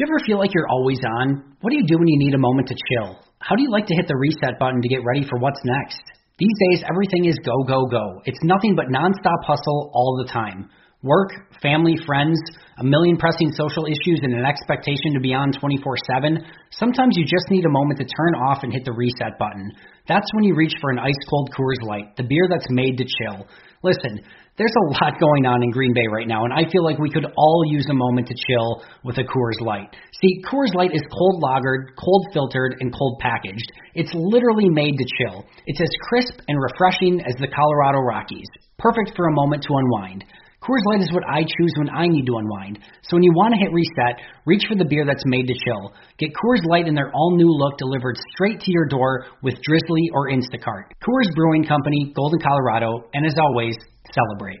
Do you ever feel like you're always on? What do you do when you need a moment to chill? How do you like to hit the reset button to get ready for what's next? These days, everything is go, go, go. It's nothing but nonstop hustle all the time. Work, family, friends, a million pressing social issues, and an expectation to be on 24 7. Sometimes you just need a moment to turn off and hit the reset button. That's when you reach for an ice cold Coors Light, the beer that's made to chill. Listen, there's a lot going on in Green Bay right now, and I feel like we could all use a moment to chill with a Coors Light. See, Coors Light is cold lagered, cold filtered, and cold packaged. It's literally made to chill. It's as crisp and refreshing as the Colorado Rockies. Perfect for a moment to unwind. Coors Light is what I choose when I need to unwind. So when you want to hit reset, reach for the beer that's made to chill. Get Coors Light in their all new look delivered straight to your door with Drizzly or Instacart. Coors Brewing Company, Golden, Colorado, and as always, celebrate.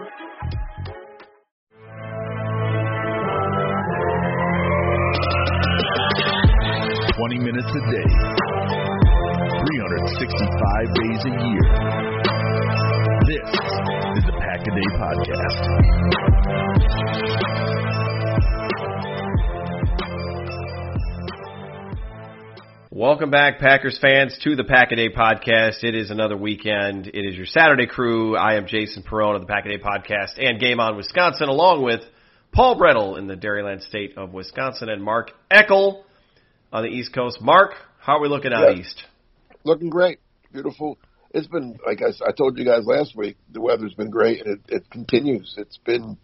20 minutes a day, 365 days a year. This is the Pack a Day Podcast. Welcome back, Packers fans, to the Pack a Day Podcast. It is another weekend. It is your Saturday crew. I am Jason Perone of the Pack a Day Podcast and Game On Wisconsin, along with Paul Brettel in the Dairyland state of Wisconsin and Mark Eckel on the East Coast. Mark, how are we looking out Yeah. east? looking great, beautiful. It's been like I, I told you guys last week. The weather's been great, and it, it continues. It's been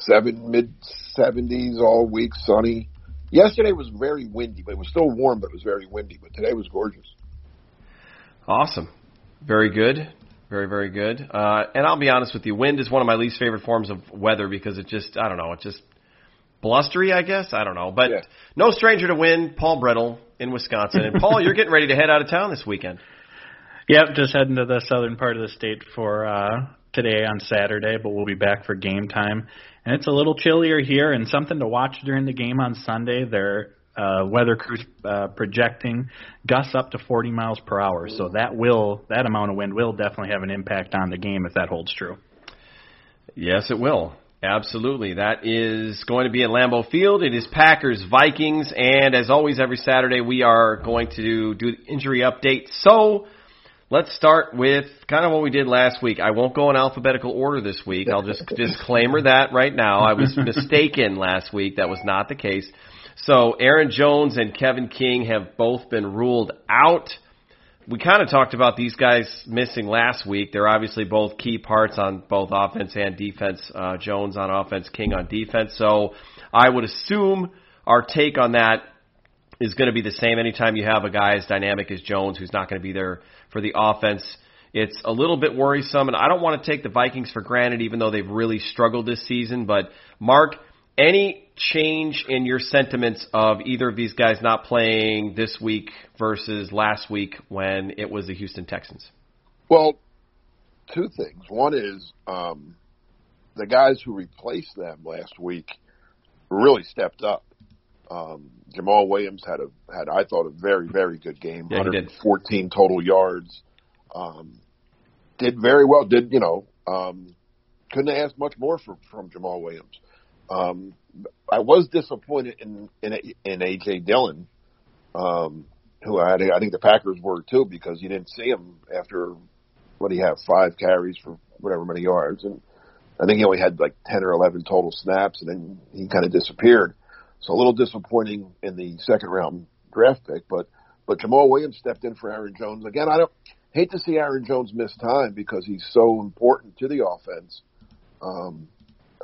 seven mid seventies all week, sunny. Yesterday was very windy, but it was still warm, but it was very windy. But today was gorgeous. Awesome. Very good. Very, very good. Uh, and I'll be honest with you, wind is one of my least favorite forms of weather because it just, I don't know, it just blustery, I guess. I don't know. But Yeah. no stranger to win. Paul Brettel in Wisconsin. And Paul, you're getting ready to head out of town this weekend. Yep, just heading to the southern part of the state for uh today on Saturday, but we'll be back for game time. And it's a little chillier here and something to watch during the game on Sunday. Their uh weather crews uh projecting gusts up to 40 miles per hour. So that will that amount of wind will definitely have an impact on the game if that holds true. Yes, it will. Absolutely. That is going to be at Lambeau Field. It is Packers Vikings, and as always, every Saturday we are going to do injury update. So let's start with kind of what we did last week. I won't go in alphabetical order this week. I'll just disclaimer that right now. I was mistaken last week. That was not the case. So Aaron Jones and Kevin King have both been ruled out we kind of talked about these guys missing last week. They're obviously both key parts on both offense and defense. Uh, Jones on offense, King on defense. So I would assume our take on that is going to be the same anytime you have a guy as dynamic as Jones who's not going to be there for the offense. It's a little bit worrisome, and I don't want to take the Vikings for granted, even though they've really struggled this season. But Mark, any change in your sentiments of either of these guys not playing this week versus last week when it was the Houston Texans? Well, two things. One is um, the guys who replaced them last week really stepped up. Um, Jamaal Williams had a had I thought a very very good game, Yeah, he did. 114 total yards. Um, did very well. Did you know? Um, couldn't ask much more from from Jamaal Williams. Um, I was disappointed in in, in AJ Dillon, um, who I, I think the Packers were too because you didn't see him after what you have five carries for whatever many yards, and I think he only had like ten or eleven total snaps, and then he kind of disappeared. So a little disappointing in the second round draft pick, but but Jamaal Williams stepped in for Aaron Jones again. I don't hate to see Aaron Jones miss time because he's so important to the offense. Um,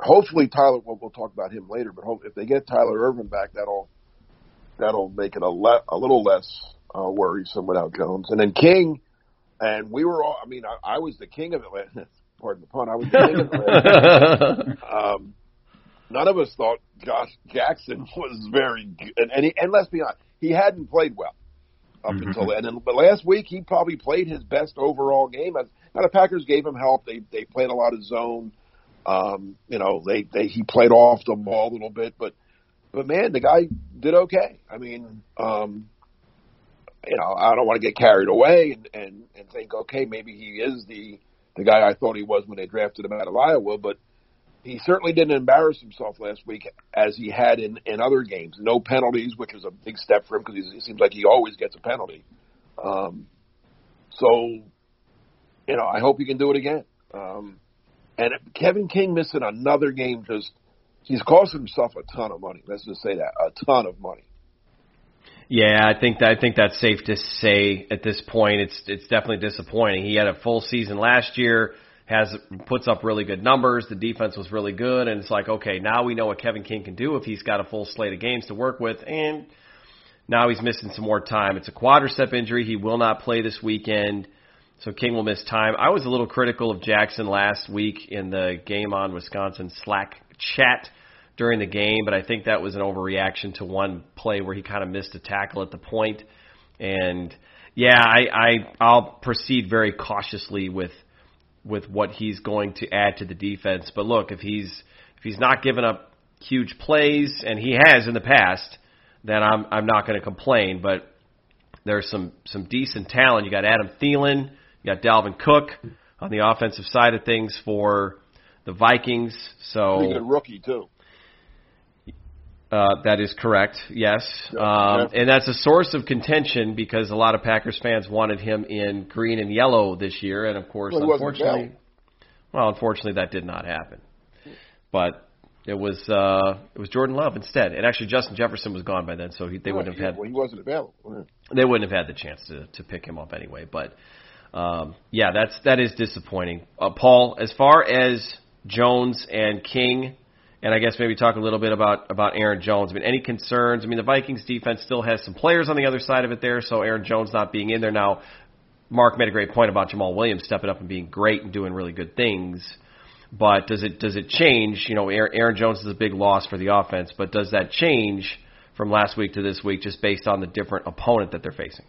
hopefully Tyler. Well, we'll talk about him later, but hope, if they get Tyler Ervin back, that'll that'll make it a le- a little less uh, worrisome without Jones. And then King, and we were all. I mean, I, I was the king of Atlanta. Pardon the pun. I was the king of Atlanta. um, none of us thought Josh Jackson was very good, and and, he, and let's be honest, he hadn't played well up Mhm. until then. And but last week he probably played his best overall game. As now the Packers gave him help. They they played a lot of zone. Um, you know, they they he played off the ball a little bit, but but man, the guy did okay. I mean, um, you know, I don't want to get carried away and and and think, okay, maybe he is the the guy I thought he was when they drafted him out of Iowa, but he certainly didn't embarrass himself last week as he had in in other games. No penalties, which is a big step for him because it seems like he always gets a penalty. Um, so, you know, I hope he can do it again. Um, and Kevin King missing another game just he's cost himself a ton of money. Let's just say that a ton of money. Yeah, I think that, I think that's safe to say at this point. It's it's definitely disappointing. He had a full season last year, has puts up really good numbers. The defense was really good, and it's like okay, now we know what Kevin King can do if he's got a full slate of games to work with, and now he's missing some more time. It's a quadricep injury. He will not play this weekend, so King will miss time. I was a little critical of Jackson last week in the game on Wisconsin Slack chat during the game, but I think that was an overreaction to one play where he kind of missed a tackle at the point. And yeah, I, I I'll proceed very cautiously with with what he's going to add to the defense. But look, if he's if he's not giving up huge plays, and he has in the past, then I'm I'm not going to complain. But there's some some decent talent. You got Adam Thielen, you got Dalvin Cook on the offensive side of things for the Vikings. So Pretty good rookie too. uh, that is correct. Yes, um, and that's a source of contention because a lot of Packers fans wanted him in green and yellow this year, and of course, Well, unfortunately, well, unfortunately, that did not happen. But it was uh, it was Jordan Love instead, and actually Justin Jefferson was gone by then, so he, they wouldn't have had Well, he wasn't available. They wouldn't have had the chance to to pick him up anyway. But um, yeah, that's that is disappointing. Uh, Paul, as far as Jones and King, and I guess maybe talk a little bit about about Aaron Jones. I mean, any concerns? I mean, the Vikings defense still has some players on the other side of it there, so Aaron Jones not being in there now. Mark made a great point about Jamaal Williams stepping up and being great and doing really good things. But does it does it change? You know, Aaron Aaron Jones is a big loss for the offense, but does that change from last week to this week just based on the different opponent that they're facing?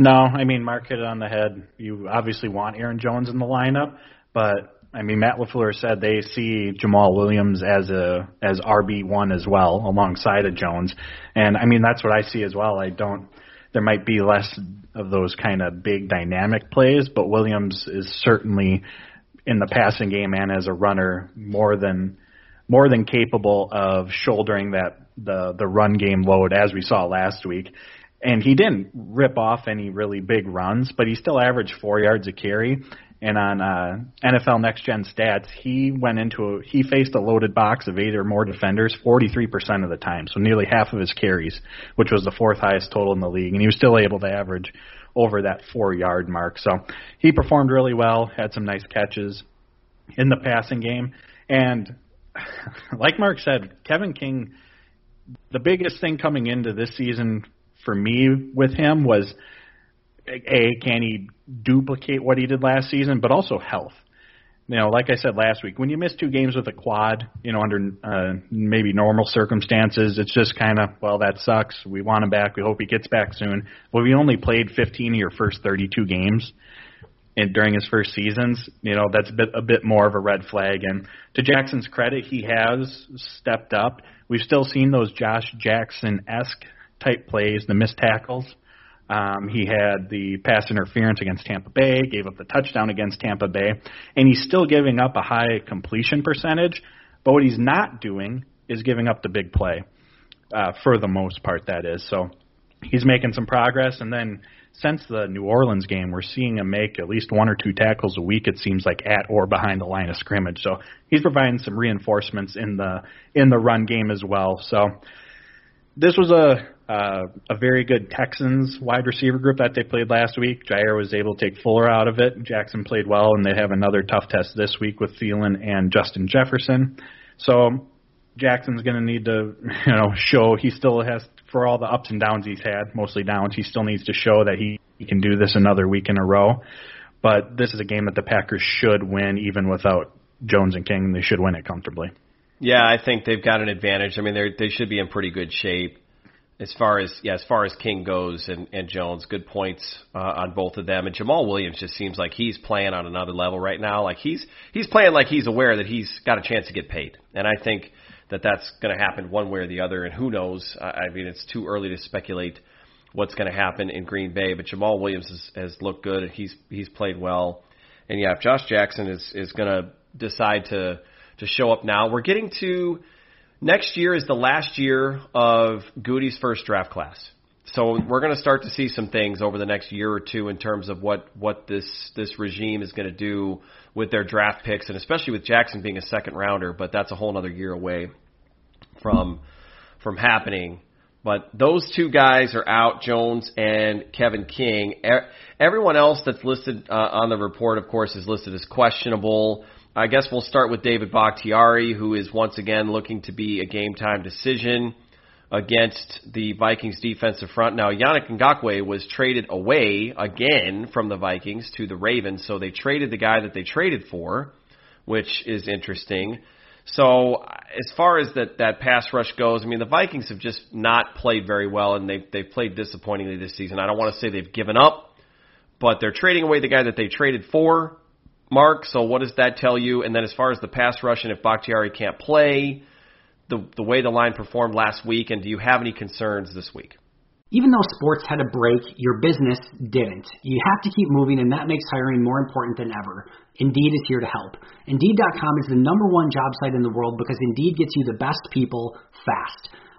No, I mean Mark hit it on the head. You obviously want Aaron Jones in the lineup, but I mean Matt LaFleur said they see Jamaal Williams as a as RB one as well alongside of Jones, and I mean that's what I see as well. I don't. There might be less of those kind of big dynamic plays, but Williams is certainly in the passing game and as a runner more than more than capable of shouldering that the the run game load as we saw last week. And he didn't rip off any really big runs, but he still averaged four yards a carry. And on uh, NFL Next Gen Stats, he went into a, he faced a loaded box of eight or more defenders 43% of the time, so nearly half of his carries, which was the fourth highest total in the league, and he was still able to average over that four yard mark. So he performed really well, had some nice catches in the passing game, and like Mark said, Kevin King, the biggest thing coming into this season for me with him was a can he duplicate what he did last season, but also health. You know, like I said last week, when you miss two games with a quad, you know, under uh, maybe normal circumstances, it's just kind of well, that sucks. We want him back. We hope he gets back soon. But we only played 15 of your first 32 games, in, during his first seasons, you know, that's a bit, a bit more of a red flag. And to Jackson's credit, he has stepped up. We've still seen those Josh Jackson esque type plays, the missed tackles. Um, he had the pass interference against Tampa Bay, gave up the touchdown against Tampa Bay, and he's still giving up a high completion percentage. But what he's not doing is giving up the big play, uh, for the most part, that is. So he's making some progress. And then since the New Orleans game, we're seeing him make at least one or two tackles a week. It seems like at or behind the line of scrimmage. So he's providing some reinforcements in the in the run game as well. So this was a uh, a very good Texans wide receiver group that they played last week. Jaire was able to take Fuller out of it. Jackson played well, and they have another tough test this week with Thielen and Justin Jefferson. So Jackson's going to need to, you know, show he still has for all the ups and downs he's had, mostly downs. He still needs to show that he, he can do this another week in a row. But this is a game that the Packers should win, even without Jones and King. They should win it comfortably. Yeah, I think they've got an advantage. I mean, they they should be in pretty good shape as far as yeah, as far as King goes and, and Jones, good points uh, on both of them. And Jamaal Williams just seems like he's playing on another level right now. Like he's he's playing like he's aware that he's got a chance to get paid, and I think that that's going to happen one way or the other. And who knows? I, I mean, it's too early to speculate what's going to happen in Green Bay. But Jamaal Williams has, has looked good. And He's he's played well, and yeah, if Josh Jackson is is going to decide to to show up now, we're getting to Next year is the last year of Gutey's first draft class. So we're going to start to see some things over the next year or two in terms of what what this this regime is going to do with their draft picks, and especially with Jackson being a second rounder. But that's a whole other year away from from happening. But those two guys are out, Jones and Kevin King. Everyone else that's listed uh, on the report, of course, is listed as questionable. I guess we'll start with David Bakhtiari, who is once again looking to be a game time decision against the Vikings defensive front. Now, Yannick Ngakoue was traded away again from the Vikings to the Ravens, so they traded the guy that they traded for, which is interesting. So, as far as that that pass rush goes, I mean the Vikings have just not played very well, and they've they've played disappointingly this season. I don't want to say they've given up, but they're trading away the guy that they traded for Mark, so what does that tell you? And then as far as the pass rush and if Bakhtiari can't play, the the way the line performed last week, and do you have any concerns this week? Even though sports had a break, your business didn't. You have to keep moving, and that makes hiring more important than ever. Indeed is here to help. Indeed.com is the number one job site in the world because Indeed gets you the best people fast.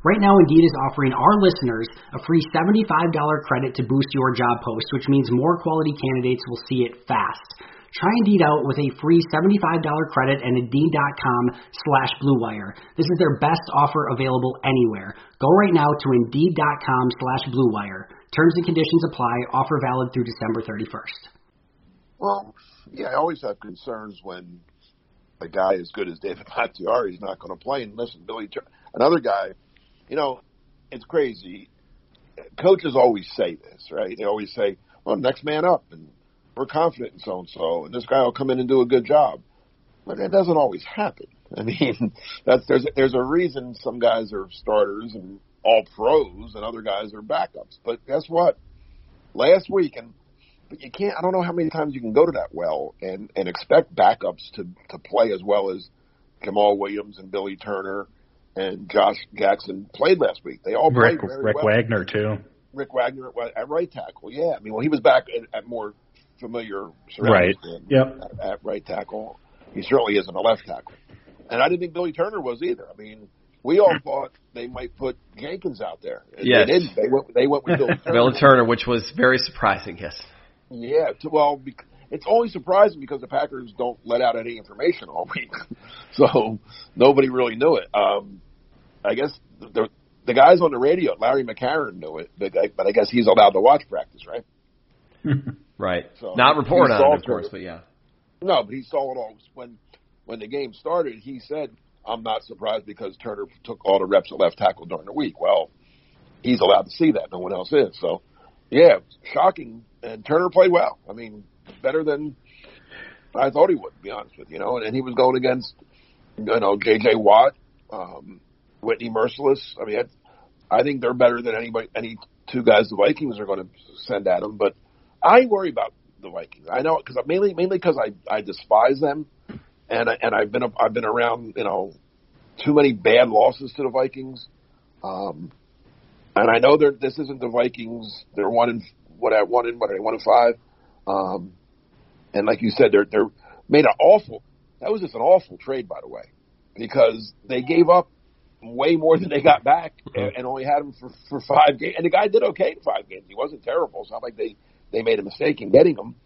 Right now, Indeed is offering our listeners a free $75 credit to boost your job post, which means more quality candidates will see it fast. Try Indeed out with a free $75 credit at Indeed.com slash BlueWire. This is their best offer available anywhere. Go right now to Indeed.com slash BlueWire. Terms and conditions apply. Offer valid through December 31st. Well, yeah, I always have concerns when a guy as good as David Bakhtiari is not going to play. And listen, Billy, another guy – you know, it's crazy. Coaches always say this, right? They always say, "Well, next man up," and we're confident in so and so, and this guy will come in and do a good job. But that doesn't always happen. I mean, that's there's there's a reason some guys are starters and all pros, and other guys are backups. But guess what? Last week, and but you can't. I don't know how many times you can go to that well and and expect backups to to play as well as Jamaal Williams and Billy Turner and Josh Jackson played last week. They all Rick, played very Rick well. Wagner too. Rick Wagner at, at right tackle. Yeah, I mean, well, he was back at, at more familiar surroundings. right. Yep. At, at right tackle, he certainly isn't a left tackle. And I didn't think Billy Turner was either. I mean, we all hmm. thought they might put Jenkins out there. And yes. They didn't. They went. They went with Billy Turner. Billy Turner, which was very surprising. Yes. Yeah. To, well, it's only surprising because the Packers don't let out any information all week, so nobody really knew it. Um, I guess the the guys on the radio, Larry McCarren knew it, but I, but I guess he's allowed to watch practice, right? right. So Not report on it, of course, it. but yeah. No, but he saw it all when when the game started. He said, "I'm not surprised because Turner took all the reps at left tackle during the week." Well, he's allowed to see that. No one else is. So, yeah, shocking. And Turner played well. I mean, better than I thought he would. To be honest with you, you know. And, and he was going against you know J.J. Watt, um, Whitney Mercilus. I mean, I think they're better than anybody, any two guys the Vikings are going to send at him. But I worry about the Vikings. I know because mainly mainly because I I despise them, and I, and I've been I've been around you know too many bad losses to the Vikings. Um, and I know they're this isn't the Vikings. They're one in what I one in what are they one in five. Um, and like you said, they're they're made an awful. That was just an awful trade, by the way, because they gave up way more than they got back and, uh-huh. and only had him for for five games. And the guy did okay in five games. He wasn't terrible. It's not like they they made a mistake in getting him,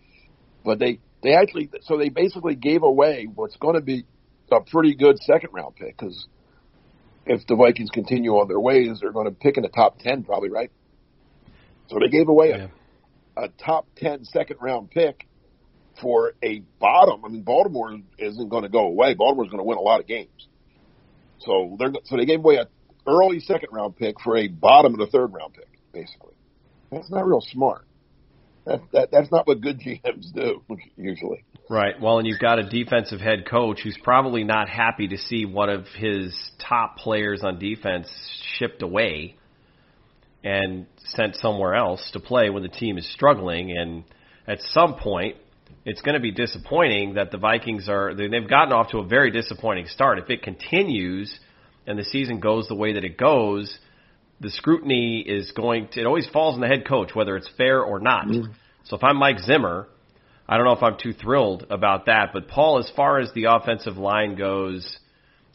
but they they actually so they basically gave away what's going to be a pretty good second round pick because if the Vikings continue on their ways, they're going to pick in the top ten probably, right? So they gave away yeah. a, a top 10 second round pick for a bottom. I mean, Baltimore isn't going to go away. Baltimore's going to win a lot of games. So they're so they gave away an early second round pick for a bottom of the third round pick, basically. That's not real smart. That, that that's not what good GMs do usually. Right. Well, and you've got a defensive head coach who's probably not happy to see one of his top players on defense shipped away and sent somewhere else to play when the team is struggling. And at some point, it's going to be disappointing that the Vikings are they've gotten off to a very disappointing start. If it continues and the season goes the way that it goes, the scrutiny is going to it always falls on the head coach whether it's fair or not. Mm-hmm. So if I'm Mike Zimmer, I don't know if I'm too thrilled about that, but Paul as far as the offensive line goes,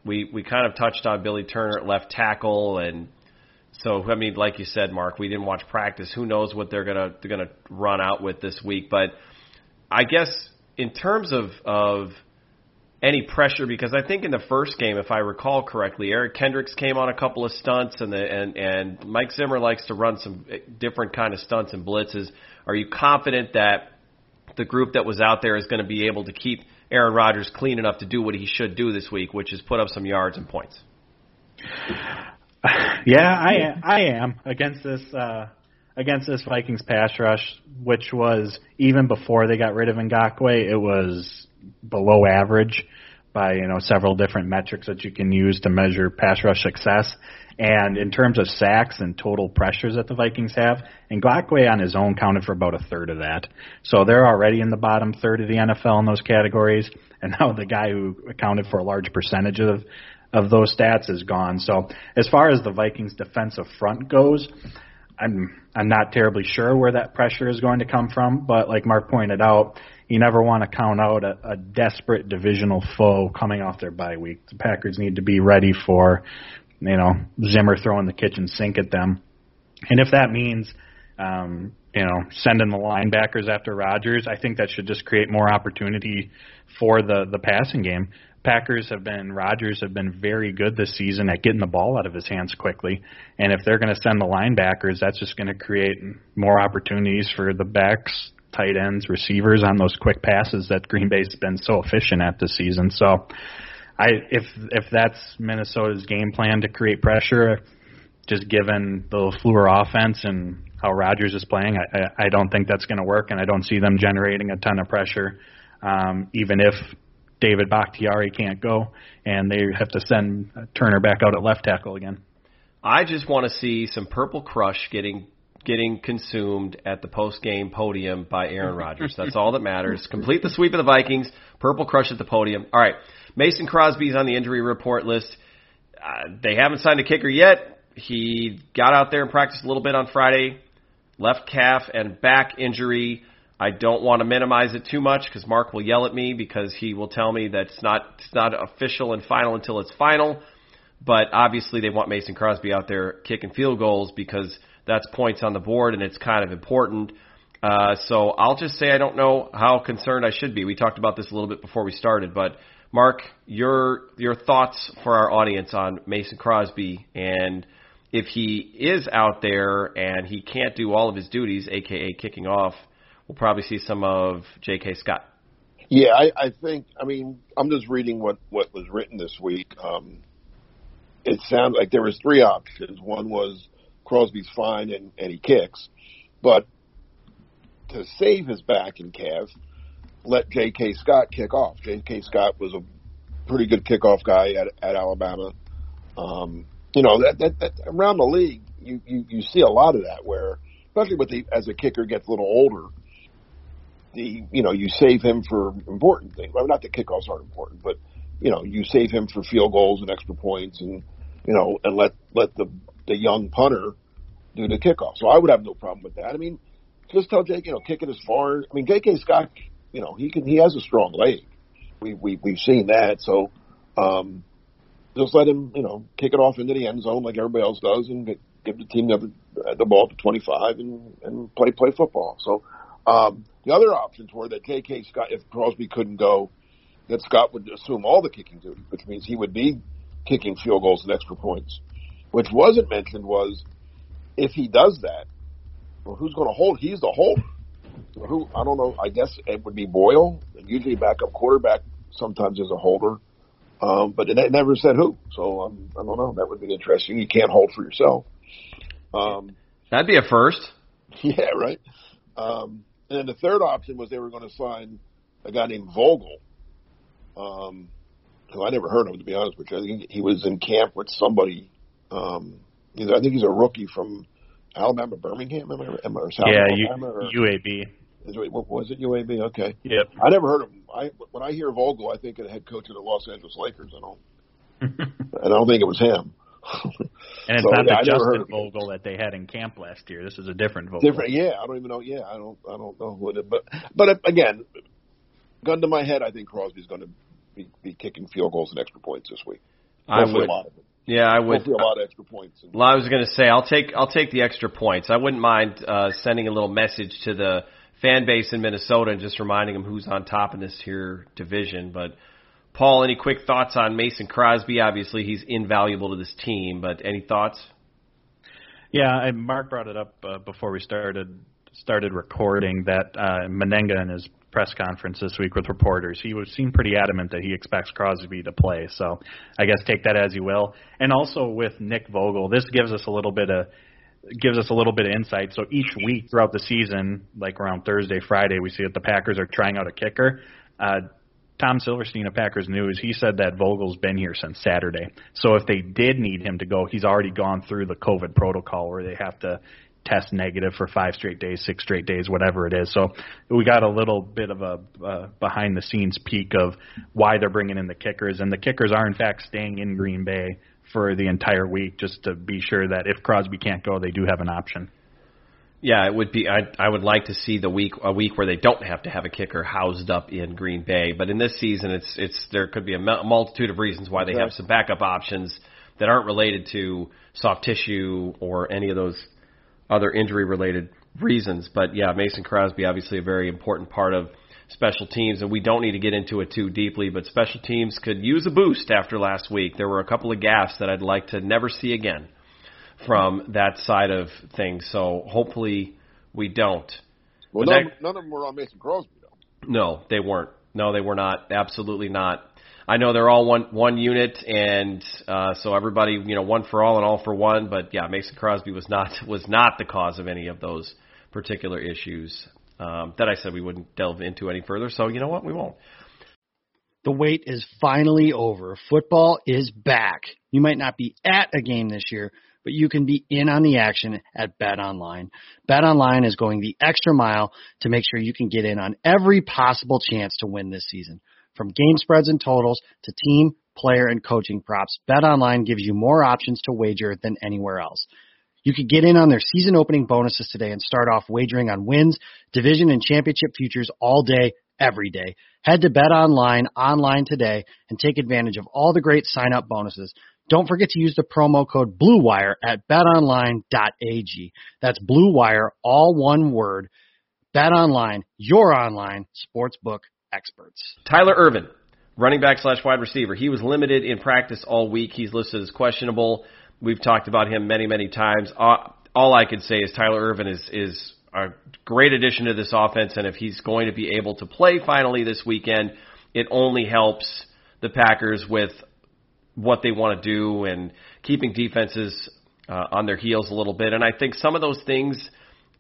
we we kind of touched on Billy Turner at left tackle and so I mean like you said Mark, we didn't watch practice. Who knows what they're going to they're going to run out with this week, but I guess in terms of of any pressure because I think in the first game, if I recall correctly, Eric Kendricks came on a couple of stunts, and the and and Mike Zimmer likes to run some different kind of stunts and blitzes. Are you confident that the group that was out there is going to be able to keep Aaron Rodgers clean enough to do what he should do this week, which is put up some yards and points? Yeah, I I am against this uh, against this Vikings pass rush, which was even before they got rid of Ngakoue, it was below average by you know several different metrics that you can use to measure pass rush success. And in terms of sacks and total pressures that the Vikings have, Ngakoue on his own counted for about a third of that. So they're already in the bottom third of the NFL in those categories. And now the guy who accounted for a large percentage of of those stats is gone. So as far as the Vikings defensive front goes, I'm I'm not terribly sure where that pressure is going to come from, but like Mark pointed out, you never want to count out a, a desperate divisional foe coming off their bye week. The Packers need to be ready for, you know, Zimmer throwing the kitchen sink at them, and if that means, um, you know, sending the linebackers after Rodgers, I think that should just create more opportunity for the the passing game. Packers have been Rodgers have been very good this season at getting the ball out of his hands quickly, and if they're going to send the linebackers, that's just going to create more opportunities for the backs, tight ends, receivers on those quick passes that Green Bay's been so efficient at this season. So, I if if that's Minnesota's game plan to create pressure, just given the LaFleur offense and how Rodgers is playing, I I don't think that's going to work, and I don't see them generating a ton of pressure, um, even if David Bakhtiari can't go, and they have to send Turner back out at left tackle again. I just want to see some purple crush getting getting consumed at the post game podium by Aaron Rodgers. That's all that matters. Complete the sweep of the Vikings. Purple crush at the podium. All right. Mason Crosby's on the injury report list. Uh, they haven't signed a kicker yet. He got out there and practiced a little bit on Friday. Left calf and back injury. I don't want to minimize it too much because Mark will yell at me because he will tell me that it's not it's not official and final until it's final. But obviously, they want Mason Crosby out there kicking field goals because that's points on the board and it's kind of important. Uh, so I'll just say I don't know how concerned I should be. We talked about this a little bit before we started, but Mark, your your thoughts for our audience on Mason Crosby and if he is out there and he can't do all of his duties, aka kicking off we'll probably see some of J.K. Scott. Yeah, I, I think. I mean, I'm just reading what what was written this week. Um, it sounds like there was three options. One was Crosby's fine and, and he kicks, but to save his back and calf, let J.K. Scott kick off. J.K. Scott was a pretty good kickoff guy at, at Alabama. Um, you know that, that, that around the league, you, you you see a lot of that where, especially with the as a kicker gets a little older, the you know you save him for important things. Well, not that kickoffs aren't important, but you know you save him for field goals and extra points, and you know and let let the the young punter do the kickoff. So I would have no problem with that. I mean, just tell Jake, you know, kick it as far. I mean, J.K. Scott, you know, he can he has a strong leg. We we we've seen that. So um, just let him, you know, kick it off into the end zone like everybody else does, and get, give the team the, the ball to 25 and and play play football. So um, the other options were that J.K. Scott, if Crosby couldn't go, that Scott would assume all the kicking duty, which means he would be kicking field goals and extra points. Which wasn't mentioned was if he does that, well, who's going to hold? He's the holder. Who I don't know. I guess it would be Boyle. Usually, backup quarterback sometimes is a holder, um, but it never said who. So um, I don't know. That would be interesting. You can't hold for yourself. Um, That'd be a first. Yeah, right. Um, and then the third option was they were going to sign a guy named Vogel, um, who I never heard of, to be honest with you. I think he was in camp with somebody. Um, he's, I think he's a rookie from Alabama, Birmingham, am I, am I, or South yeah, Alabama, or, UAB. Is it, what was it UAB? Okay. Yep. I never heard of him. I when I hear Vogel, I think of the head coach of the Los Angeles Lakers. I don't. and I don't think it was him. and it's So, not yeah, the never heard Justin. Vogel that they had in camp last year. This is a different Vogel. Different, yeah. I don't even know. Yeah, I don't. I don't know who it is. But but uh, again, gun to my head, I think Crosby's going to be, be kicking field goals and extra points this week. I would. a lot of them. Yeah, I would. Hopefully a lot of extra points. Well, I was going to say I'll take I'll take the extra points. I wouldn't mind uh, sending a little message to the fan base in Minnesota and just reminding them who's on top in this here division. But Paul, any quick thoughts on Mason Crosby? Obviously, he's invaluable to this team. But any thoughts? Yeah, I, Mark brought it up uh, before we started started recording that uh, Mennenga in his press conference this week with reporters, he was seemed pretty adamant that he expects Crosby to play. So I guess take that as you will. And also with Nick Vogel, this gives us a little bit of gives us a little bit of insight. So each week throughout the season, like around Thursday, Friday, we see that the Packers are trying out a kicker. Uh, Tom Silverstein of Packers News, he said that Vogel's been here since Saturday. So if they did need him to go, he's already gone through the COVID protocol where they have to test negative for five straight days, six straight days, whatever it is. So we got a little bit of a uh, behind the scenes peek of why they're bringing in the kickers, and the kickers are in fact staying in Green Bay for the entire week just to be sure that if Crosby can't go, they do have an option. Yeah, it would be. I I would like to see the week a week where they don't have to have a kicker housed up in Green Bay. But in this season, it's it's there could be a multitude of reasons why they have some backup options that aren't related to soft tissue or any of those other injury related reasons. But yeah, Mason Crosby obviously a very important part of special teams, and we don't need to get into it too deeply. But special teams could use a boost after last week. There were a couple of gaffes that I'd like to never see again from that side of things. So hopefully we don't. well, none, that- none of them were on Mason Crosby though. no, they weren't. No, they were not. Absolutely not. I know they're all one one unit, and uh, so everybody, you know, one for all and all for one. But yeah, Mason Crosby was not was not the cause of any of those particular issues um, that I said we wouldn't delve into any further. So you know what, we won't. The wait is finally over. Football is back. You might not be at a game this year, but you can be in on the action at Bet Online. Bet Online is going the extra mile to make sure you can get in on every possible chance to win this season. From game spreads and totals to team, player, and coaching props, Bet Online gives you more options to wager than anywhere else. You could get in on their season opening bonuses today and start off wagering on wins, division, and championship futures all day, every day. Head to Bet Online online today and take advantage of all the great sign up bonuses. Don't forget to use the promo code BLUEWIRE at betonline.ag. That's Blue Wire, all one word. Bet Online, your online sportsbook experts. Tyler Ervin, running back slash wide receiver. He was limited in practice all week. He's listed as questionable. We've talked about him many, many times. Uh, all I could say is Tyler Ervin is is a great addition to this offense, and if he's going to be able to play finally this weekend, it only helps the Packers with what they want to do and keeping defenses uh, on their heels a little bit. And I think some of those things,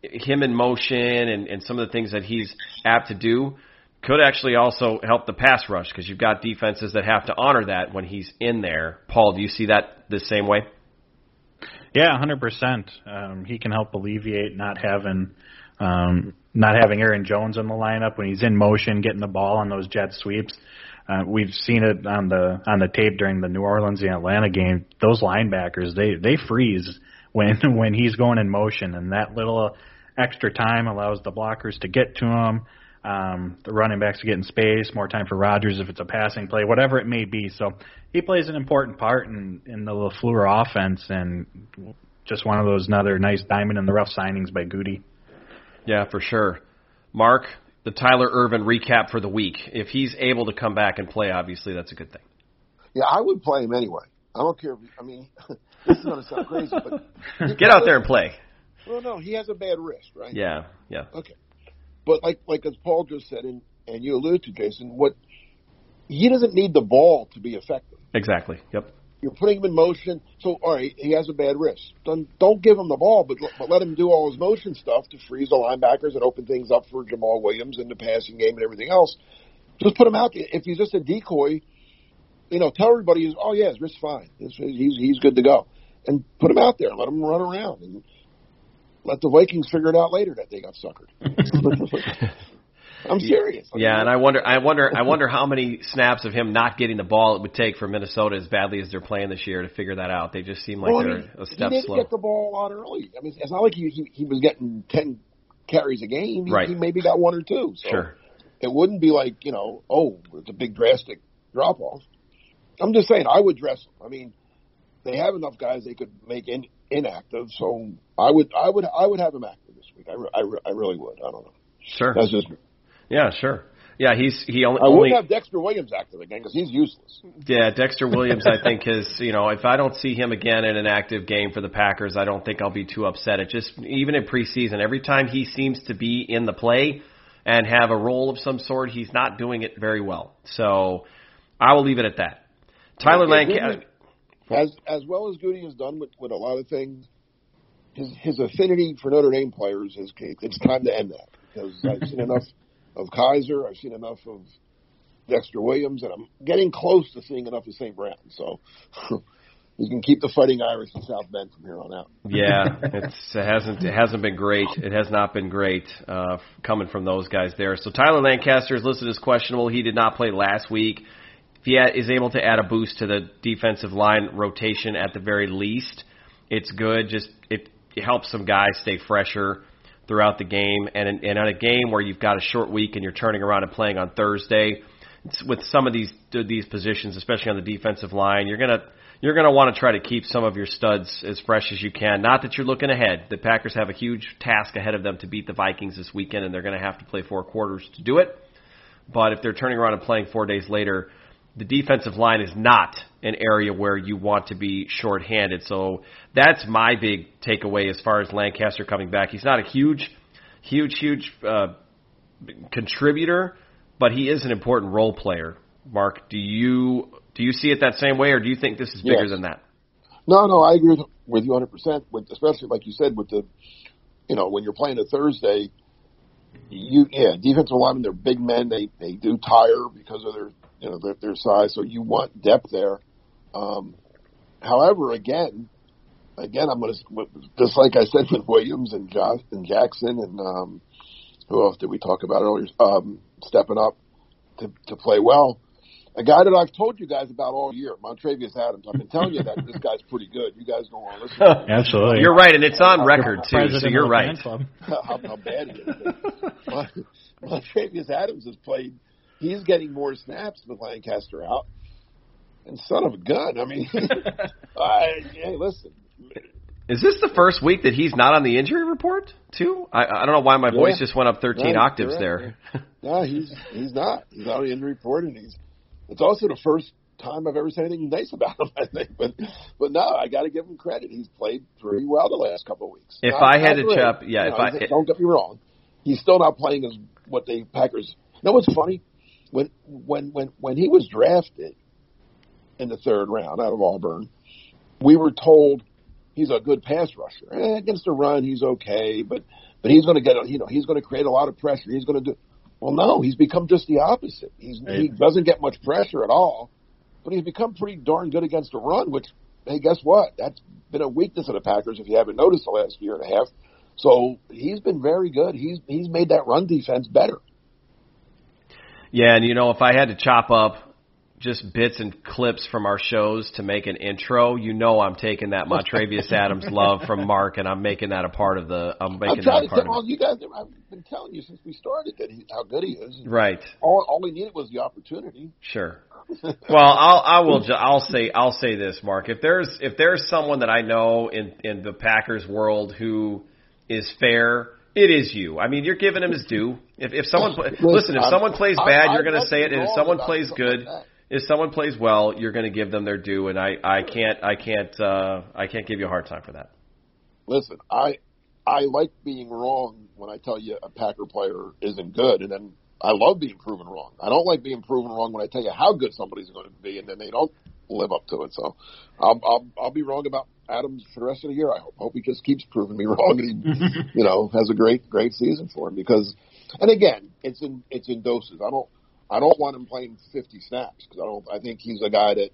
him in motion and, and some of the things that he's apt to do, could actually also help the pass rush because you've got defenses that have to honor that when he's in there. Paul, do you see that the same way? Yeah, hundred percent. Um, he can help alleviate not having um, not having Aaron Jones in the lineup when he's in motion, getting the ball on those jet sweeps. Uh, we've seen it on the on the tape during the New Orleans and Atlanta game. Those linebackers they they freeze when when he's going in motion, and that little extra time allows the blockers to get to him. Um, the running backs to get in space, more time for Rodgers if it's a passing play, whatever it may be. So he plays an important part in in the LaFleur offense, and just one of those another nice diamond in the rough signings by Gutey. Yeah, for sure. Mark, the Tyler Ervin recap for the week. If he's able to come back and play, obviously that's a good thing. Yeah, I would play him anyway. I don't care. If, I mean, this is going to sound crazy, but get out there and play. Well, no, he has a bad wrist, right? Yeah, yeah. Okay, but like like as Paul just said, and and you alluded to, Jason, what he doesn't need the ball to be effective. Exactly. Yep. You're putting him in motion. So, all right, he has a bad wrist. Don't, don't give him the ball, but, but let him do all his motion stuff to freeze the linebackers and open things up for Jamaal Williams in the passing game and everything else. Just put him out there. If he's just a decoy, you know, tell everybody, oh, yeah, his wrist's fine. He's, he's, he's good to go. And put him out there. Let him run around. And let the Vikings figure it out later that they got suckered. I'm serious. I yeah, and I wonder, I wonder, I wonder how many snaps of him not getting the ball it would take for Minnesota as badly as they're playing this year to figure that out. They just seem like well, they're mean, a step he didn't slow. get the ball out early. I mean, it's not like he he, he was getting ten carries a game. He, Right. he maybe got one or two. So Sure. it wouldn't be like you know, oh, it's a big drastic drop off. I'm just saying, I would dress him. I mean, they have enough guys they could make in, inactive, so I would, I would, I would have him active this week. I, re- I, re- I really would. I don't know. Sure. That's just. me. Yeah, sure. Yeah, he's he only. I only wouldn't have Dexter Williams active again because he's useless. Yeah, Dexter Williams, I think is you know if I don't see him again in an active game for the Packers, I don't think I'll be too upset. It just even in preseason, every time he seems to be in the play and have a role of some sort, he's not doing it very well. So I will leave it at that. Tyler Lancaster. Gutey- as as well as Gutey has done with, with a lot of things, his his affinity for Notre Dame players is it's time to end that because I've seen enough of Kizer, I've seen enough of Dexter Williams, and I'm getting close to seeing enough of St. Brown. So you can keep the Fighting Irish in South Bend from here on out. Yeah, it's, it hasn't it hasn't been great. It has not been great uh, coming from those guys there. So Tyler Lancaster is listed as questionable. He did not play last week. Is able to add a boost to the defensive line rotation at the very least, it's good. Just it, it helps some guys stay fresher throughout the game. And and on a game where you've got a short week and you're turning around and playing on Thursday, with some of these these positions, especially on the defensive line, you're gonna you're to want to try to keep some of your studs as fresh as you can. Not that you're looking ahead. The Packers have a huge task ahead of them to beat the Vikings this weekend, and they're to have to play four quarters to do it. But if they're turning around and playing four days later, the defensive line is not an area where you want to be shorthanded. So that's my big takeaway as far as Lancaster coming back. He's not a huge, huge, huge uh, contributor, but he is an important role player. Mark, do you do you see it that same way, or do you think this is bigger Yes. than that? No, no, I agree with, you 100%, especially like you said, with the, you know, when you're playing a Thursday, you, yeah, defensive linemen, they're big men. They, they do tire because of their, you know, their, their size. So you want depth there. Um, however, again, again, I'm going to, just like I said with Williams and Josh and Jackson and, um, who else did we talk about earlier? Um, stepping up to, to play well a guy that I've told you guys about all year, Montravius Adams. I've been telling you that this guy's pretty good. You guys don't want to listen. to him. Absolutely. You're right, and it's on record too. President So you're right. how, how bad he is. Montrevious Adams has played. He's getting more snaps with Lancaster out. And son of a gun. I mean, I, hey, listen. Is this the first week that he's not on the injury report too? I, I don't know why my voice just went up 13 Right, octaves correct, there. No, he's he's not. He's on the injury report, and he's. It's also the first time I've ever said anything nice about him. I think, but but no, I got to give him credit. He's played pretty well the last couple of weeks. If Not- I had to great. chop, yeah, You if know, I don't get me wrong, he's still not playing as what the Packers. You know what's funny? When when when when he was drafted in the third round out of Auburn, we were told he's a good pass rusher. Eh, against the run, he's okay, but but he's going to get a- you know he's going to create a lot of pressure. He's going to do. Well, no, he's become just the opposite. He's he doesn't get much pressure at all, but he's become pretty darn good against the run. Which, hey, guess what? That's been a weakness of the Packers if you haven't noticed the last year and a half. So he's been very good. He's he's made that run defense better. Yeah, and you know, if I had to chop up just bits and clips from our shows to make an intro, you know I'm taking that Montravius Adams love from Mark and I'm making that a part of the I'm I'm making trying that a part tell of all you guys. I've been telling you since we started that he, how good he is. Right. All all he needed was the opportunity. Sure. Well, I'll I will ju- I'll say I'll say this, Mark. If there's if there's someone that I know in in the Packers world who is fair, it is you. I mean, you're giving him his due. If if someone pla- Listen, if someone plays bad, you're going to say it, and if someone plays good, if someone plays well, you're going to give them their due, and I I can't I can't uh I can't give you a hard time for that. Listen, I I like being wrong when I tell you a Packer player isn't good, and then I love being proven wrong. I don't like being proven wrong when I tell you how good somebody's going to be, and then they don't live up to it. So I'll I'll, I'll be wrong about Adams for the rest of the year. I hope. I hope he just keeps proving me wrong, and he you know has a great great season for him because, and again, it's in it's in doses. I don't I don't want him playing 50 snaps because I don't. I think he's a guy that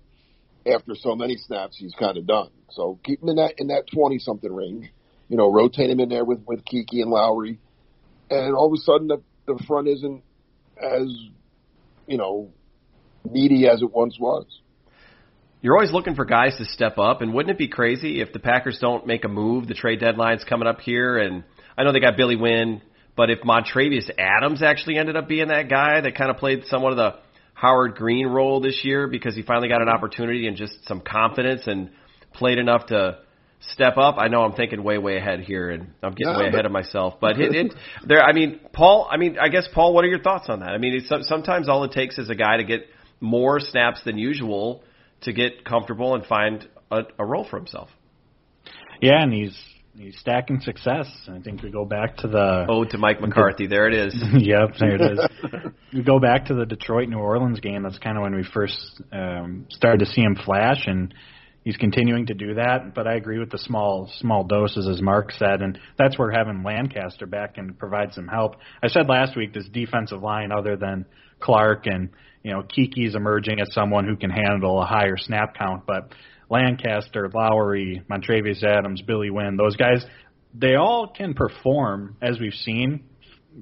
after so many snaps he's kind of done. So keep him in that in that 20 something range. You know, rotate him in there with with Kiki and Lowry, and all of a sudden the the front isn't as you know meaty as it once was. You're always looking for guys to step up, and wouldn't it be crazy if the Packers don't make a move? The trade deadline's coming up here, and I know they got Billy Winn, but if Montravius Adams actually ended up being that guy that kind of played somewhat of the Howard Green role this year because he finally got an opportunity and just some confidence and played enough to step up. I know I'm thinking way, way ahead here, and I'm getting No, way ahead of myself. But it, it there. I mean, Paul. I mean, I guess Paul. What are your thoughts on that? I mean, it's, sometimes all it takes is a guy to get more snaps than usual to get comfortable and find a, a role for himself. Yeah, and he's he's stacking success. I think we go back to the Ode to Mike McCarthy. There it is. yep, there it is. we go back to the Detroit New Orleans game. That's kind of when we first um, started to see him flash, and he's continuing to do that. But I agree with the small small doses, as Mark said, and that's where having Lancaster back and provide some help. I said last week this defensive line, other than Clark and you know Kiki's emerging as someone who can handle a higher snap count, but Lancaster, Lowry, Montravius Adams, Billy Winn, those guys, they all can perform as we've seen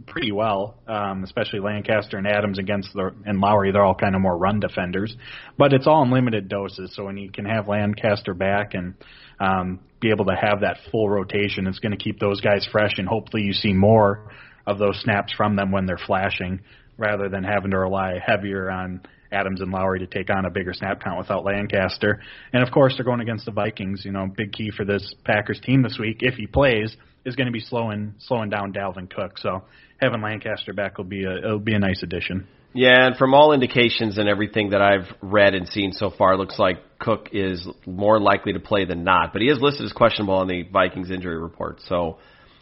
pretty well, um, especially Lancaster and Adams against the and Lowry. They're all kind of more run defenders, but it's all in limited doses. So when you can have Lancaster back and um, be able to have that full rotation, it's going to keep those guys fresh, and hopefully you see more of those snaps from them when they're flashing, rather than having to rely heavier on Adams and Lowry to take on a bigger snap count without Lancaster. And of course, they're going against the Vikings. You know, big key for this Packers team this week, if he plays, is going to be slowing slowing down Dalvin Cook. So having Lancaster back will be a it'll be a nice addition. Yeah, and from all indications and everything that I've read and seen so far, looks like Cook is more likely to play than not. But he is listed as questionable on the Vikings injury report, so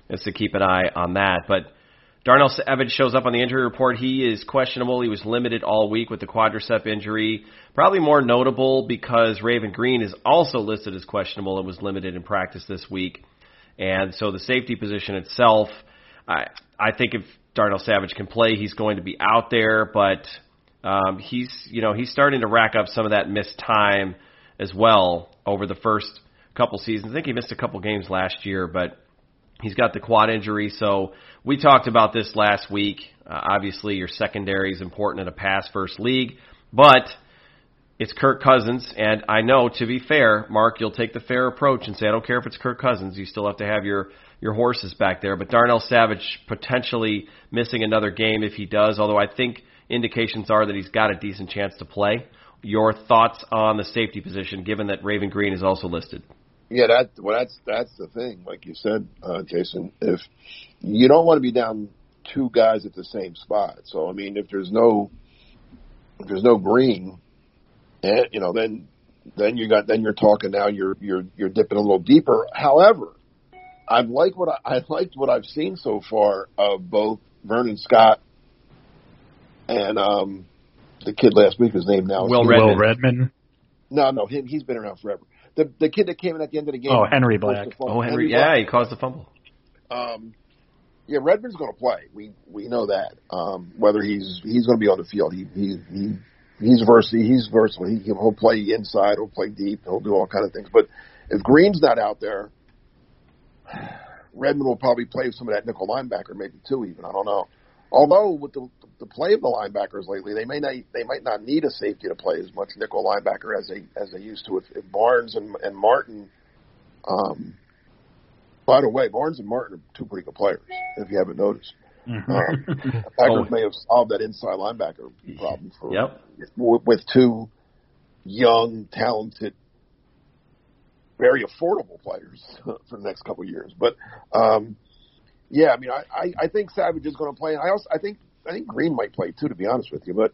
it's to keep an eye on that. But Darnell Savage shows up on the injury report. He is questionable. He was limited all week with the quadricep injury. Probably more notable because Raven Greene is also listed as questionable and was limited in practice this week. And so the safety position itself, I I think if Darnell Savage can play, he's going to be out there, but um, he's you know he's starting to rack up some of that missed time as well over the first couple seasons. I think he missed a couple games last year, but he's got the quad injury. So we talked about this last week. Uh, obviously, your secondary is important in a pass first league, but it's Kirk Cousins, and I know to be fair, Mark, you'll take the fair approach and say I don't care if it's Kirk Cousins. You still have to have your your horses back there. But Darnell Savage potentially missing another game if he does. Although I think indications are that he's got a decent chance to play. Your thoughts on the safety position, given that Raven Greene is also listed? Yeah, that well, that's that's the thing. Like you said, uh, Jason, if you don't want to be down two guys at the same spot. So I mean, if there's no if there's no Greene, and you know then then you got then you're talking now you're you're you're dipping a little deeper. However, I like what I, I liked what I've seen so far of both Vernon Scott and um the kid last week whose name now is Will. Redmond. no no him he's been around forever. The the kid that came in at the end of the game. Oh, Henry Black. the fumble. Oh, Henry. Black. Yeah, he caused the fumble. Um, yeah, Redmond's going to play. We we know that. Um, whether he's he's going to be on the field, he he he he's versatile. He's versatile. He he'll play inside. He'll play deep. He'll do all kind of things. But if Greene's not out there, Redmond will probably play some of that nickel linebacker, maybe two even. I don't know. Although with the the play of the linebackers lately, they may not they might not need a safety to play as much nickel linebacker as they as they used to. If, if Barnes and and Martin. Um, by the way, Barnes and Martin are two pretty good players. If you haven't noticed, Mm-hmm. um, Packers Oh. may have solved that inside linebacker problem for Yep. with, with two young, talented, very affordable players for the next couple of years. But um, yeah, I mean, I, I, I think Savage is going to play. I also I think I think Greene might play too, to be honest with you. But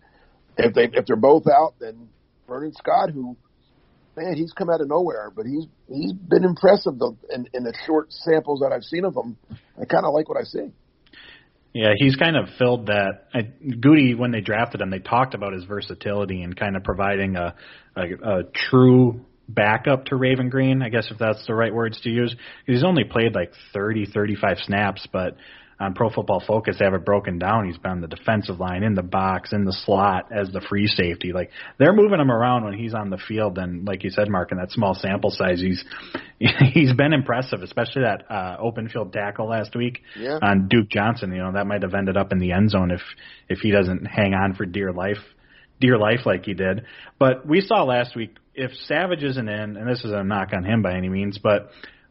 if they if they're both out, then Vernon Scott, who man, he's come out of nowhere, but he's he's been impressive though, in, in the short samples that I've seen of him. I kind of like what I see. Yeah, he's kind of filled that. I, Gutey, when they drafted him, they talked about his versatility and kind of providing a, a, a true backup to Raven Greene, I guess if that's the right words to use. He's only played like 30, 35 snaps, but on Pro Football Focus, they have it broken down. He's been on the defensive line, in the box, in the slot as the free safety. Like they're moving him around when he's on the field, and like you said, Mark, in that small sample size, he's he's been impressive, especially that uh, open field tackle last week Yeah. on Duke Johnson. You know that might have ended up in the end zone if if he doesn't hang on for dear life, dear life like he did. But we saw last week if Savage isn't in, and this is a knock on him by any means, but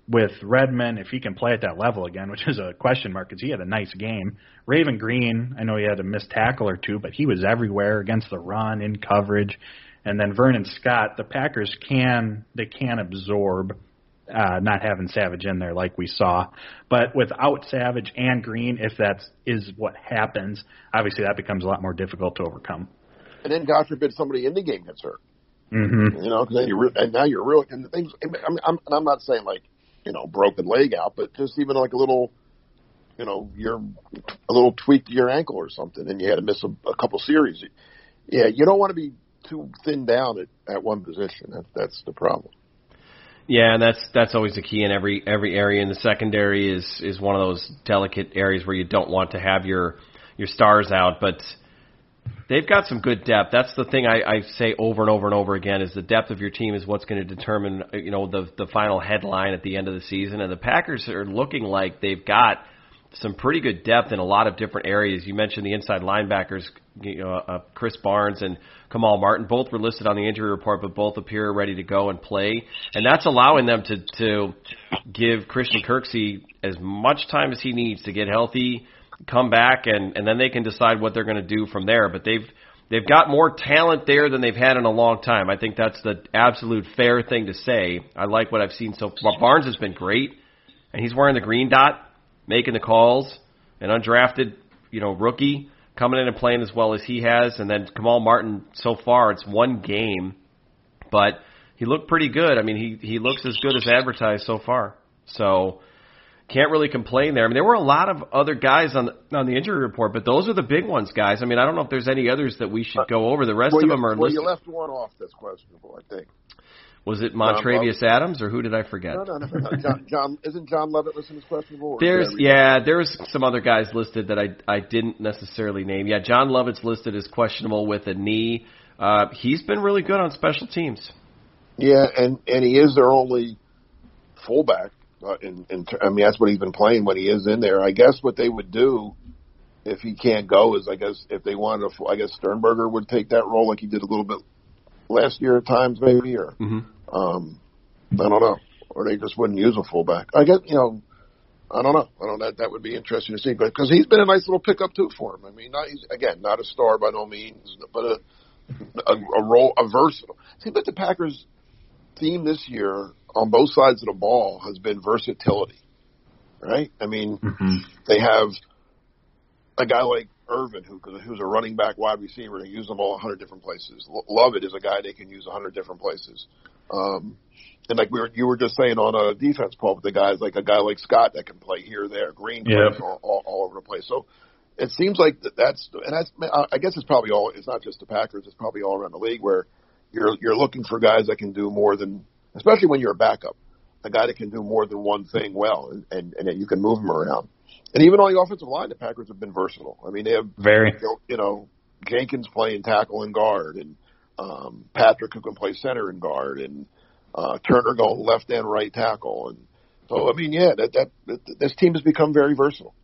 with Redmond, if he can play at that level again, which is a question mark because he had a nice game. Raven Greene, I know he had a missed tackle or two, but he was everywhere against the run, in coverage. And then Vernon Scott, the Packers can they can absorb uh, not having Savage in there like we saw. But without Savage and Greene, if that's what happens, obviously that becomes a lot more difficult to overcome. And then, God forbid, somebody in the game gets hurt. Mm-hmm. You know, because then you and now you're really and the things. I mean, I'm, and I'm not saying like you know broken leg out, but just even like a little, you know, you're a little tweak to your ankle or something, and you had to miss a, a couple series. Yeah, you don't want to be too thinned down at, at one position. That, that's the problem. Yeah, and that's that's always the key in every every area. And the secondary is is one of those delicate areas where you don't want to have your your stars out, but they've got some good depth. That's the thing I, I say over and over and over again is the depth of your team is what's going to determine you know the the final headline at the end of the season. And the Packers are looking like they've got some pretty good depth in a lot of different areas. You mentioned the inside linebackers, you know, uh, Krys Barnes and Kamal Martin. Both were listed on the injury report, but both appear ready to go and play, and that's allowing them to to give Christian Kirksey as much time as he needs to get healthy, come back, and and then they can decide what they're going to do from there. But they've they've got more talent there than they've had in a long time. I think that's the absolute fair thing to say. I like what I've seen so far. Barnes has been great, and he's wearing the green dot making the calls, an undrafted, you know, rookie coming in and playing as well as he has, and then Kamal Martin. So far, it's one game, but he looked pretty good. I mean, he he looks as good as advertised so far. So can't really complain there. I mean, there were a lot of other guys on the, on the injury report, but those are the big ones, guys. I mean, I don't know if there's any others that we should go over. The rest well, of them are well, listed. you left one off that's questionable. I think. Was it Montravius Adams or who did I forget? No, no, no, no. John, John isn't John Lovett listed as questionable? or There's yeah, there's some other guys listed that I I didn't necessarily name. Yeah, John Lovett's listed as questionable with a knee. Uh, he's been really good on special teams. Yeah, and and he is their only fullback. Uh, in, in I mean, that's what he's been playing when he is in there. I guess what they would do if he can't go is, I guess, if they wanted to, I guess Sternberger would take that role like he did a little bit last year at times, maybe, or Mm-hmm. um, I don't know, or they just wouldn't use a fullback. I guess you know. I don't know. I don't. That that would be interesting to see, but because he's been a nice little pickup too for him. I mean, not he's, again, not a star by no means, but a a, a role, a versatile. See, but the Packers' theme this year on both sides of the ball has been versatility, right? I mean, Mm-hmm. they have a guy like Ervin, who who's a running back, wide receiver, and use them all a hundred different places. Lovett is a guy they can use a hundred different places. Um, and like we were, you were just saying on a defense, Paul, with the guys like a guy like Scott that can play here, there, Greene, yep. all, all, all over the place. So it seems like that that's, and that's, I guess it's probably all, it's not just the Packers, it's probably all around the league where you're, you're looking for guys that can do more than, especially when you're a backup, a guy that can do more than one thing well and, and, and that you can move him around. And even on the offensive line, the Packers have been versatile. I mean, they have very, you know, Jenkins playing tackle and guard, and um, Patrick who can play center and guard, and uh, Turner going left and right tackle. And so, I mean, yeah, that, that, that this team has become very versatile.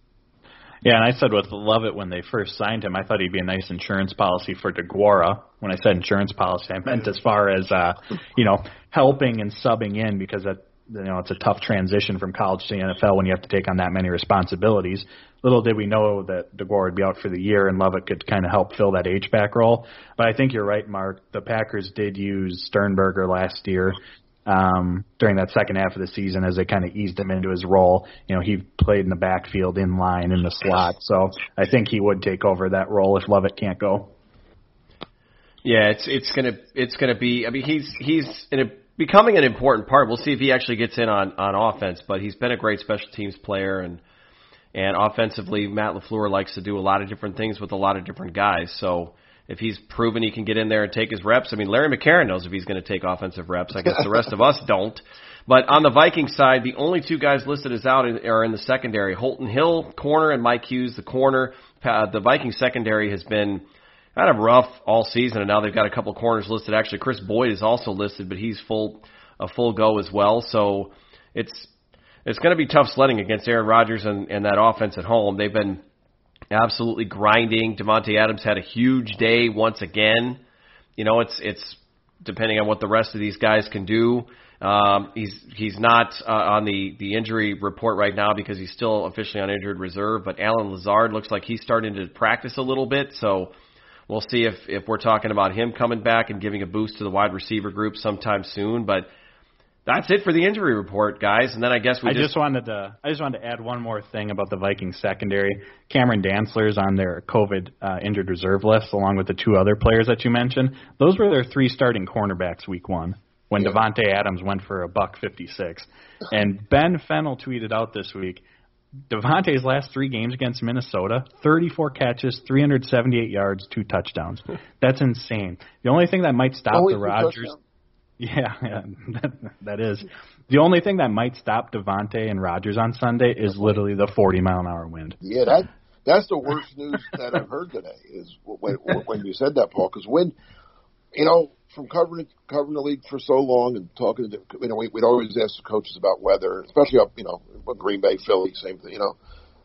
Yeah, and I said with Lovett when they first signed him, I thought he'd be a nice insurance policy for DeGuara. When I said insurance policy, I meant as far as uh, you know, helping and subbing in because that you know it's a tough transition from college to the NFL when you have to take on that many responsibilities. Little did we know that DeGuara would be out for the year and Lovett could kind of help fill that H back role. But I think you're right, Mark. The Packers did use Sternberger last year um, during that second half of the season as they kind of eased him into his role. You know, he played in the backfield, in line, in the slot. So I think he would take over that role if Lovett can't go. Yeah, it's it's gonna it's gonna be. I mean, he's he's in a, becoming an important part. We'll see if he actually gets in on on offense, but he's been a great special teams player and and offensively, Matt LaFleur likes to do a lot of different things with a lot of different guys. So if he's proven he can get in there and take his reps, I mean, Larry McCarren knows if he's going to take offensive reps. I guess the rest of us don't. But on the Viking side, the only two guys listed as out are in the secondary: Holton Hill, corner, and Mike Hughes, the corner. Uh, the Viking secondary has been kind of rough all season, and now they've got a couple corners listed. Actually, Kris Boyd is also listed, but he's full a full go as well. So it's it's going to be tough sledding against Aaron Rodgers and, and that offense at home. They've been absolutely grinding. Davante Adams had a huge day once again. You know, it's it's depending on what the rest of these guys can do. Um, he's he's not uh, on the the injury report right now because he's still officially on injured reserve. But Allen Lazard looks like he's starting to practice a little bit, so we'll see if if we're talking about him coming back and giving a boost to the wide receiver group sometime soon. But that's it for the injury report, guys. And then I guess we I just, just wanted to I just wanted to add one more thing about the Vikings secondary. Cameron Dantzler's on their COVID uh, injured reserve list, along with the two other players that you mentioned. Those were their three starting cornerbacks week one when yeah. Davante Adams went for a buck fifty six. And Ben Fennell tweeted out this week. Davante's last three games against Minnesota, 34 catches, 378 yards, two touchdowns. Hmm. That's insane. The only thing that might stop the Rodgers. Yeah, yeah that, that is. The only thing that might stop Davante and Rodgers on Sunday is literally the 40 mile an hour wind. Yeah, that that's the worst news that I've heard today is when when you said that, Paul. Because when you know from covering covering the league for so long and talking to you know we, we'd always ask the coaches about weather, especially up you know Green Bay, Philly, same thing. You know,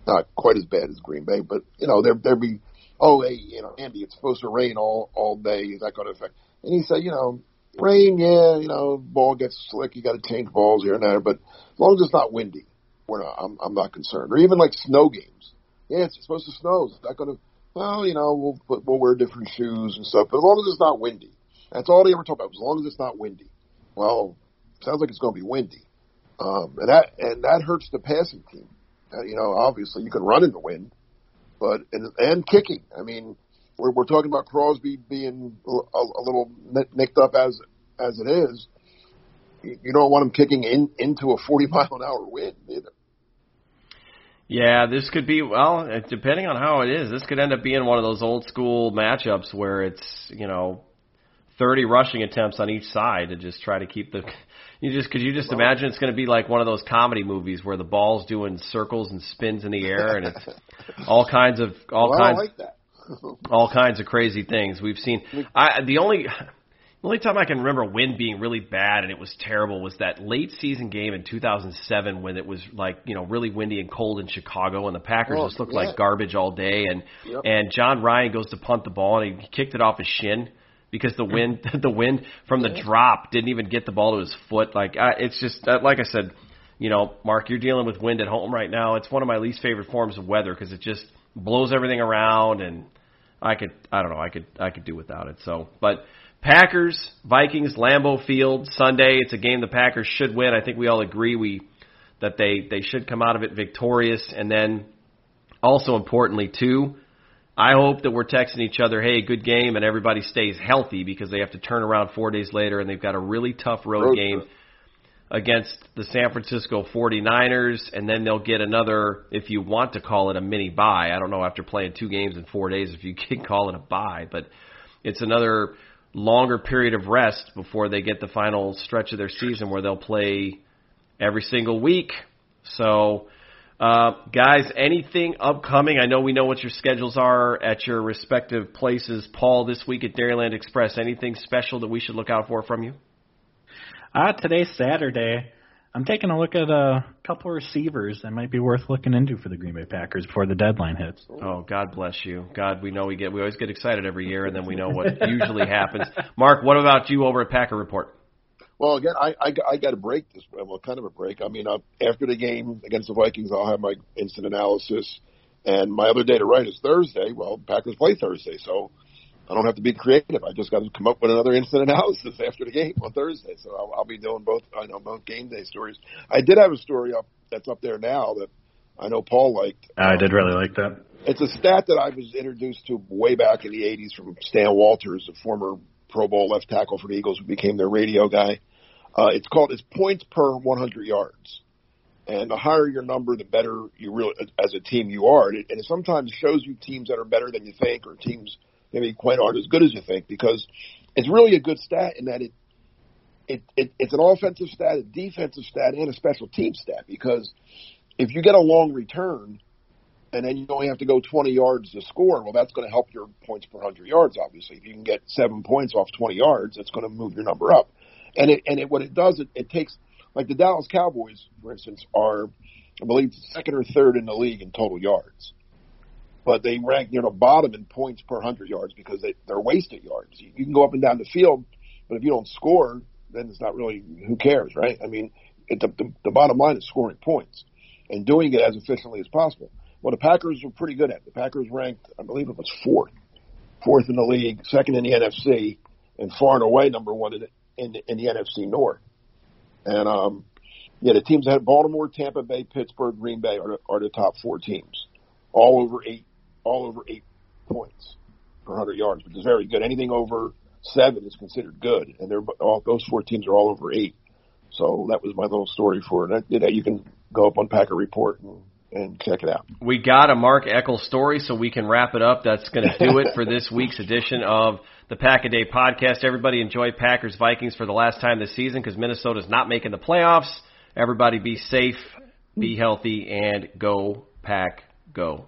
not quite as bad as Green Bay, but you know there there'd be oh hey you know Andy, it's supposed to rain all all day. Is that going to affect? And he said, you know, Rain, yeah, you know, ball gets slick. You got to change balls here and there, but as long as it's not windy, we're not. I'm, I'm not concerned. Or even like snow games. Yeah, it's supposed to snow. It's not going to. Well, you know, we'll we'll wear different shoes and stuff, but as long as it's not windy, that's all they ever talk about. As long as it's not windy. Well, sounds like it's going to be windy, um, and that and that hurts the passing team. Uh, you know, obviously you can run in the wind, but and, and kicking. I mean, we're, we're talking about Crosby being a, a little nicked up as as it is. You don't want him kicking in into a 40 mile an hour wind either. Yeah, this could be well, depending on how it is. This could end up being one of those old school matchups where it's you know 30 rushing attempts on each side to just try to keep the. You just could you just well, imagine it's going to be like one of those comedy movies where the ball's doing circles and spins in the air and it's all kinds of all well, kinds like all kinds of crazy things we've seen. I the only the only time I can remember wind being really bad and it was terrible was that late season game in 2007 when it was like you know really windy and cold in Chicago and the Packers oh, just looked yeah. like garbage all day and yep. and Jon Ryan goes to punt the ball and he kicked it off his shin because the wind the wind from the drop didn't even get the ball to his foot like I, it's just uh, like I said you know Mark you're dealing with wind at home right now it's one of my least favorite forms of weather because it just blows everything around and I could I don't know I could I could do without it. So, but Packers Vikings Lambeau Field Sunday. It's a game the Packers should win. I think we all agree we that they they should come out of it victorious. And then also importantly too, I hope that we're texting each other, hey, good game, and everybody stays healthy because they have to turn around four days later and they've got a really tough road, Road game trip. against the San Francisco 49ers, and then they'll get another, if you want to call it a mini bye. I don't know after playing two games in four days if you can call it a bye, but it's another longer period of rest before they get the final stretch of their season where they'll play every single week. So, uh, guys, anything upcoming? I know we know what your schedules are at your respective places. Paul, this week at Dairyland Express, anything special that we should look out for from you? Uh, today's Saturday. I'm taking a look at a couple receivers that might be worth looking into for the Green Bay Packers before the deadline hits. Oh, God bless you. God, we know we get we always get excited every year, and then we know what usually happens. Mark, what about you over at Packer Report? Well, again, I I, I got to break this. Well, kind of a break. I mean, uh, after the game against the Vikings, I'll have my instant analysis, and my other day to write is Thursday. Well, Packers play Thursday, so I don't have to be creative. I just got to come up with another instant analysis after the game on Thursday. So I'll, I'll be doing both. I know both game day stories. I did have a story up that's up there now that I know Paul liked. I did really like that. It's a stat that I was introduced to way back in the 80s from Stan Walters, a former Pro Bowl left tackle for the Eagles who became their radio guy. Uh, it's called it's points per 100 yards. And the higher your number, the better you really, as a team you are. And it, and it sometimes shows you teams that are better than you think or teams maybe quite aren't as good as you think because it's really a good stat in that it, it, it it's an offensive stat, a defensive stat, and a special team stat because if you get a long return, and then you only have to go 20 yards to score, well, that's going to help your points per 100 yards, obviously. If you can get seven points off 20 yards, it's going to move your number up. And it, and it, what it does, it, it takes, like the Dallas Cowboys, for instance, are, I believe, second or third in the league in total yards. But they rank near the bottom in points per 100 yards because they, they're wasted yards. You, you can go up and down the field, but if you don't score, then it's not really, who cares, right? I mean, it, the, the, the bottom line is scoring points and doing it as efficiently as possible. Well, the Packers were pretty good at. it. The Packers ranked, I believe it was fourth, fourth in the league, second in the NFC, and far and away number one in in the, in the NFC North. And um, yeah, the teams that Baltimore, Tampa Bay, Pittsburgh, Green Bay are are the top four teams, all over eight, all over eight points per hundred yards, which is very good. Anything over seven is considered good, and they're all those four teams are all over eight. So that was my little story for it. You know, you can go up on Packer Report and and check it out. We got a Mark Eckel story, so we can wrap it up. That's going to do it for this week's edition of the Pack a Day podcast. Everybody enjoy Packers Vikings for the last time this season because Minnesota's not making the playoffs. Everybody be safe, be healthy, and go Pack Go.